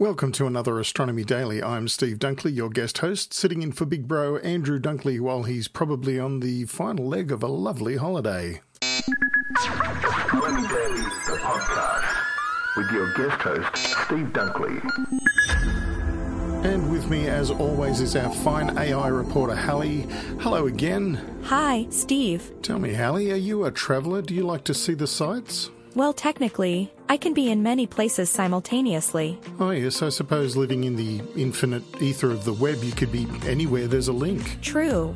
Welcome to another Astronomy Daily. I'm Steve Dunkley, your guest host, sitting in for Big Bro Andrew Dunkley while he's probably on the final leg of a lovely holiday. Astronomy Daily, the podcast, with your guest host, Steve Dunkley. And with me, as always, is our fine AI reporter, Halley. Hello again. Hi, Steve. Tell me, Halley, are you a traveller? Do you like to see the sights? Well, technically, I can be in many places simultaneously. Oh, yes, I suppose living in the infinite ether of the web, you could be anywhere there's a link. True.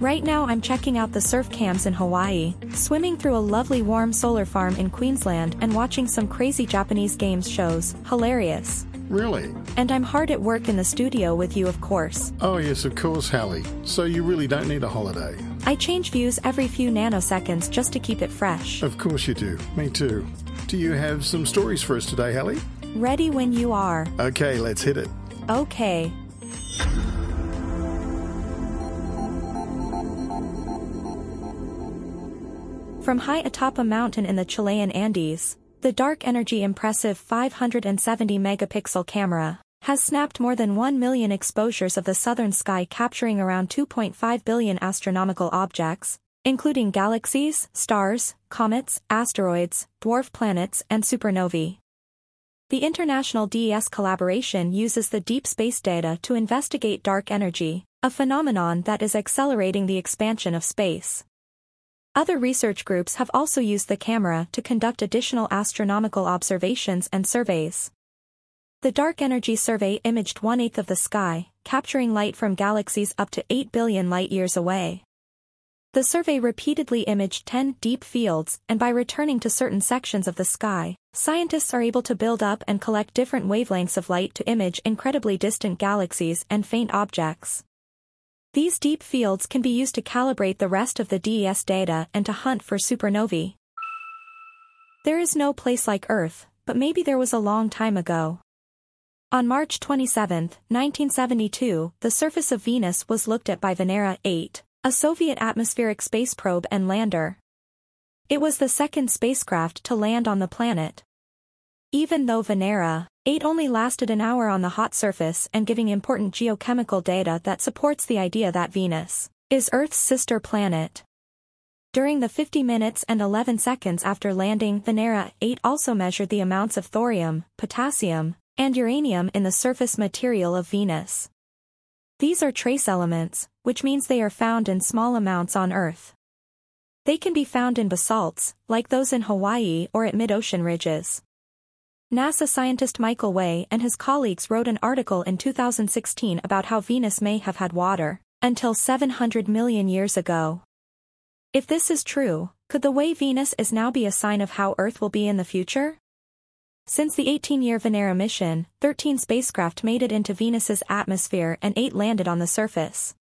Right now, I'm checking out the surf cams in Hawaii, swimming through a lovely warm solar farm in Queensland, and watching some crazy Japanese games shows. Hilarious. Really? And I'm hard at work in the studio with you, of course. Oh, yes, of course, Halley. So you really don't need a holiday. I change views every few nanoseconds just to keep it fresh. Of course you do. Me too. Do you have some stories for us today, Halley? Ready when you are. Okay, let's hit it. Okay. From high atop a mountain in the Chilean Andes, the dark energy impressive 570 megapixel camera has snapped more than 1 million exposures of the southern sky capturing around 2.5 billion astronomical objects, including galaxies, stars, comets, asteroids, dwarf planets, and supernovae. The international DES collaboration uses the deep space data to investigate dark energy, a phenomenon that is accelerating the expansion of space. Other research groups have also used the camera to conduct additional astronomical observations and surveys. The Dark Energy Survey imaged one-eighth of the sky, capturing light from galaxies up to 8 billion light-years away. The survey repeatedly imaged 10 deep fields, and by returning to certain sections of the sky, scientists are able to build up and collect different wavelengths of light to image incredibly distant galaxies and faint objects. These deep fields can be used to calibrate the rest of the DES data and to hunt for supernovae. There is no place like Earth, but maybe there was a long time ago. On March 27, 1972, the surface of Venus was looked at by Venera 8, a Soviet atmospheric space probe and lander. It was the second spacecraft to land on the planet. Even though Venera 8 only lasted an hour on the hot surface and giving important geochemical data that supports the idea that Venus is Earth's sister planet. During the 50 minutes and 11 seconds after landing, Venera 8 also measured the amounts of thorium, potassium, and uranium in the surface material of Venus. These are trace elements, which means they are found in small amounts on Earth. They can be found in basalts, like those in Hawaii or at mid-ocean ridges. NASA scientist Michael Way and his colleagues wrote an article in 2016 about how Venus may have had water, until 700 million years ago. If this is true, could the way Venus is now be a sign of how Earth will be in the future? Since the 18-year Venera mission, 13 spacecraft made it into Venus's atmosphere and 8 landed on the surface.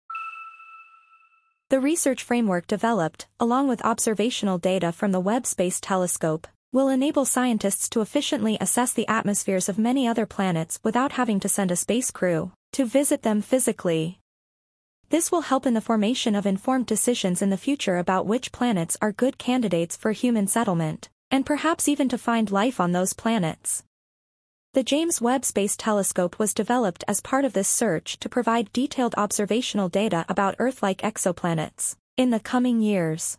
The research framework developed, along with observational data from the Webb Space Telescope, will enable scientists to efficiently assess the atmospheres of many other planets without having to send a space crew to visit them physically. This will help in the formation of informed decisions in the future about which planets are good candidates for human settlement, and perhaps even to find life on those planets. The James Webb Space Telescope was developed as part of this search to provide detailed observational data about Earth-like exoplanets in the coming years.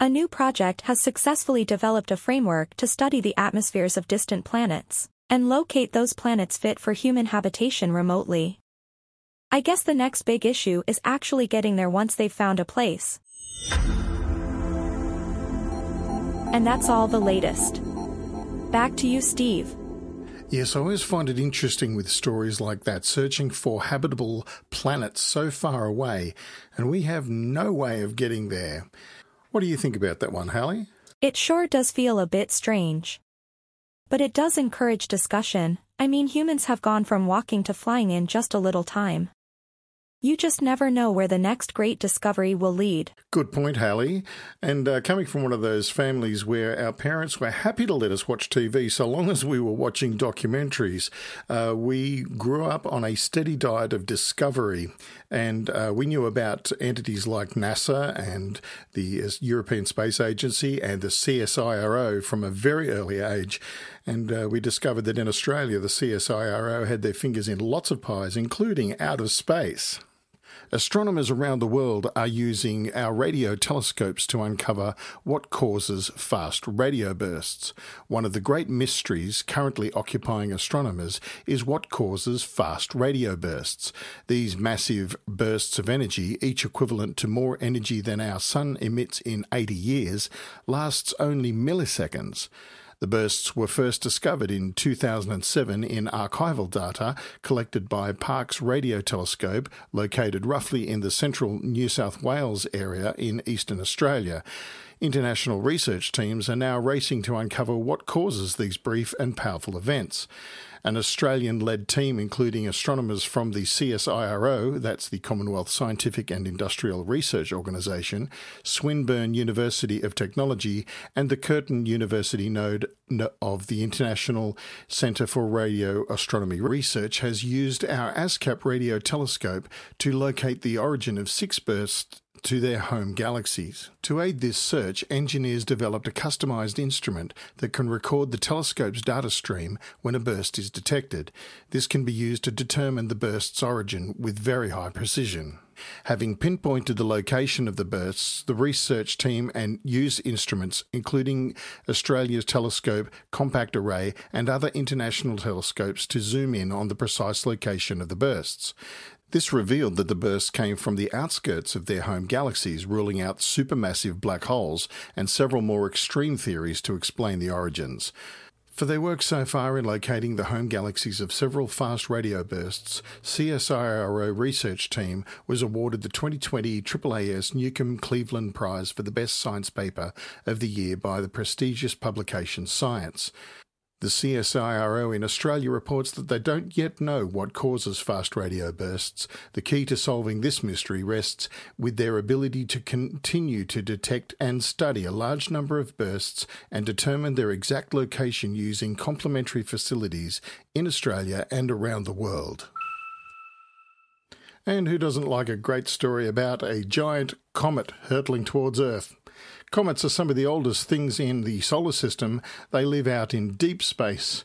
A new project has successfully developed a framework to study the atmospheres of distant planets and locate those planets fit for human habitation remotely. I guess the next big issue is actually getting there once they've found a place. And that's all the latest. Back to you, Steve. Yes, I always find it interesting with stories like that, searching for habitable planets so far away, and we have no way of getting there. What do you think about that one, Halley? It sure does feel a bit strange. But it does encourage discussion, I mean humans have gone from walking to flying in just a little time. You just never know where the next great discovery will lead. Good point, Halley. And uh, coming from one of those families where our parents were happy to let us watch TV so long as we were watching documentaries, uh, we grew up on a steady diet of discovery. And uh, we knew about entities like NASA and the European Space Agency and the CSIRO from a very early age. And uh, we discovered that in Australia, the CSIRO had their fingers in lots of pies, including out of space. Astronomers around the world are using our radio telescopes to uncover what causes fast radio bursts. One of the great mysteries currently occupying astronomers is what causes fast radio bursts. These massive bursts of energy, each equivalent to more energy than our sun emits in 80 years, lasts only milliseconds. The bursts were first discovered in 2007 in archival data collected by Parkes Radio Telescope, located roughly in the central New South Wales area in eastern Australia. International research teams are now racing to uncover what causes these brief and powerful events. An Australian led team, including astronomers from the CSIRO, that's the Commonwealth Scientific and Industrial Research Organisation, Swinburne University of Technology, and the Curtin University node of the International Centre for Radio Astronomy Research, has used our ASKAP radio telescope to locate the origin of six bursts to their home galaxies. To aid this search, engineers developed a customized instrument that can record the telescope's data stream when a burst is detected. This can be used to determine the burst's origin with very high precision. Having pinpointed the location of the bursts, the research team and used instruments, including Australia's telescope, compact array, and other international telescopes, to zoom in on the precise location of the bursts. This revealed that the bursts came from the outskirts of their home galaxies, ruling out supermassive black holes and several more extreme theories to explain the origins. For their work so far in locating the home galaxies of several fast radio bursts, CSIRO research team was awarded the 2020 AAAS Newcomb Cleveland Prize for the Best Science Paper of the Year by the prestigious publication Science. The CSIRO in Australia reports that they don't yet know what causes fast radio bursts. The key to solving this mystery rests with their ability to continue to detect and study a large number of bursts and determine their exact location using complementary facilities in Australia and around the world. And who doesn't like a great story about a giant comet hurtling towards Earth? Comets are some of the oldest things in the solar system. They live out in deep space.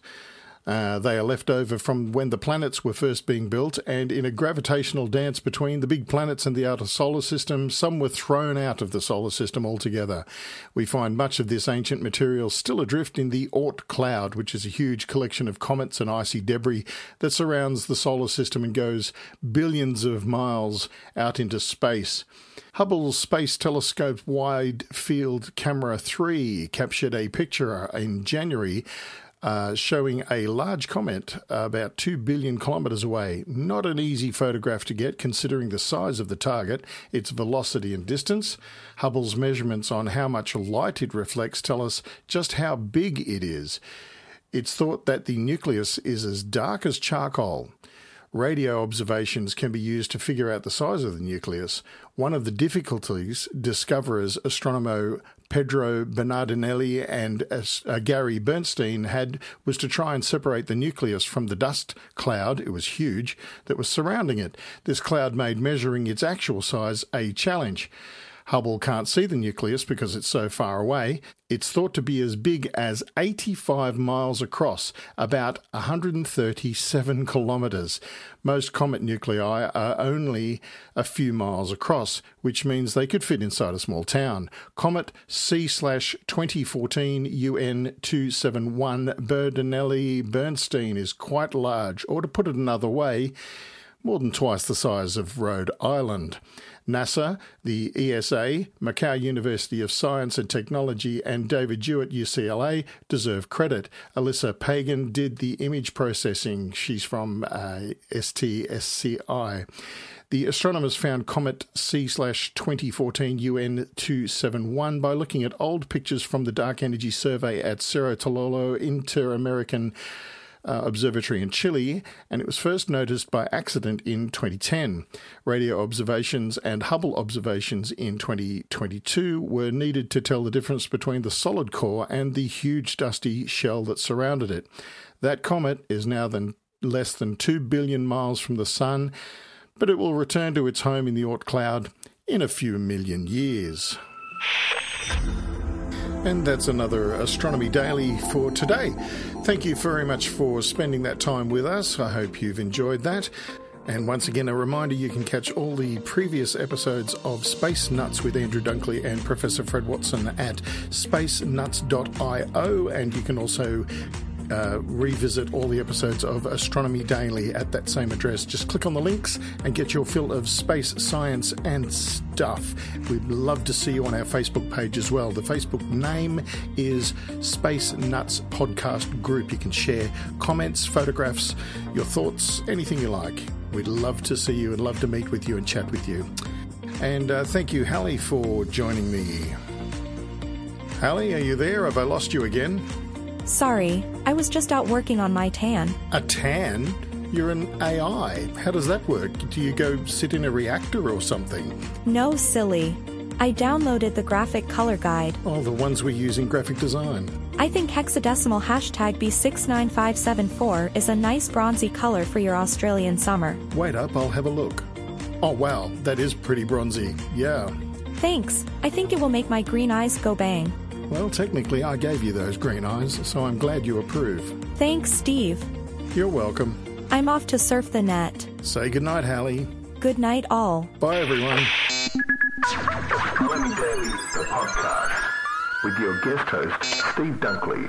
Uh, they are left over from when the planets were first being built, and in a gravitational dance between the big planets and the outer solar system, some were thrown out of the solar system altogether. We find much of this ancient material still adrift in the Oort cloud, which is a huge collection of comets and icy debris that surrounds the solar system and goes billions of miles out into space. Hubble's Space Telescope Wide Field Camera 3 captured a picture in January uh, showing a large comet about 2 billion kilometres away. Not an easy photograph to get considering the size of the target, its velocity and distance. Hubble's measurements on how much light it reflects tell us just how big it is. It's thought that the nucleus is as dark as charcoal. Radio observations can be used to figure out the size of the nucleus. One of the difficulties discoverers astronomer Pedro Bernardinelli and uh, Gary Bernstein had was to try and separate the nucleus from the dust cloud, it was huge, that was surrounding it. This cloud made measuring its actual size a challenge. Hubble can't see the nucleus because it's so far away. It's thought to be as big as 85 miles across, about 137 kilometres. Most comet nuclei are only a few miles across, which means they could fit inside a small town. Comet C 2014 UN 271 Bernardinelli Bernstein is quite large, or to put it another way, more than twice the size of Rhode Island. NASA, the ESA, Macau University of Science and Technology, and David Jewitt UCLA deserve credit. Alyssa Pagan did the image processing. She's from uh, STSCI. The astronomers found Comet C 2014 UN 271 by looking at old pictures from the Dark Energy Survey at Cerro Tololo Inter American uh, Observatory in Chile, and it was first noticed by accident in 2010. Radio observations and Hubble observations in 2022 were needed to tell the difference between the solid core and the huge dusty shell that surrounded it. That comet is now than less than 2 billion miles from the Sun, but it will return to its home in the Oort cloud in a few million years. And that's another Astronomy Daily for today. Thank you very much for spending that time with us. I hope you've enjoyed that. And once again, a reminder you can catch all the previous episodes of Space Nuts with Andrew Dunkley and Professor Fred Watson at spacenuts.io. And you can also uh, revisit all the episodes of Astronomy Daily at that same address. Just click on the links and get your fill of space, science, and stuff. We'd love to see you on our Facebook page as well. The Facebook name is Space Nuts Podcast Group. You can share comments, photographs, your thoughts, anything you like. We'd love to see you and love to meet with you and chat with you. And uh, thank you, Halley, for joining me. Halley, are you there? Have I lost you again? Sorry, I was just out working on my tan. A tan? You're an AI. How does that work? Do you go sit in a reactor or something? No, silly. I downloaded the graphic color guide. Oh, the ones we use in graphic design. I think hexadecimal hashtag B69574 is a nice bronzy color for your Australian summer. Wait up, I'll have a look. Oh, wow, that is pretty bronzy. Yeah. Thanks. I think it will make my green eyes go bang. Well, technically, I gave you those green eyes, so I'm glad you approve. Thanks, Steve. You're welcome. I'm off to surf the net. Say goodnight, Halley. Good night, all. Bye, everyone. Astronomy Daily, the podcast, with your guest host, Steve Dunkley.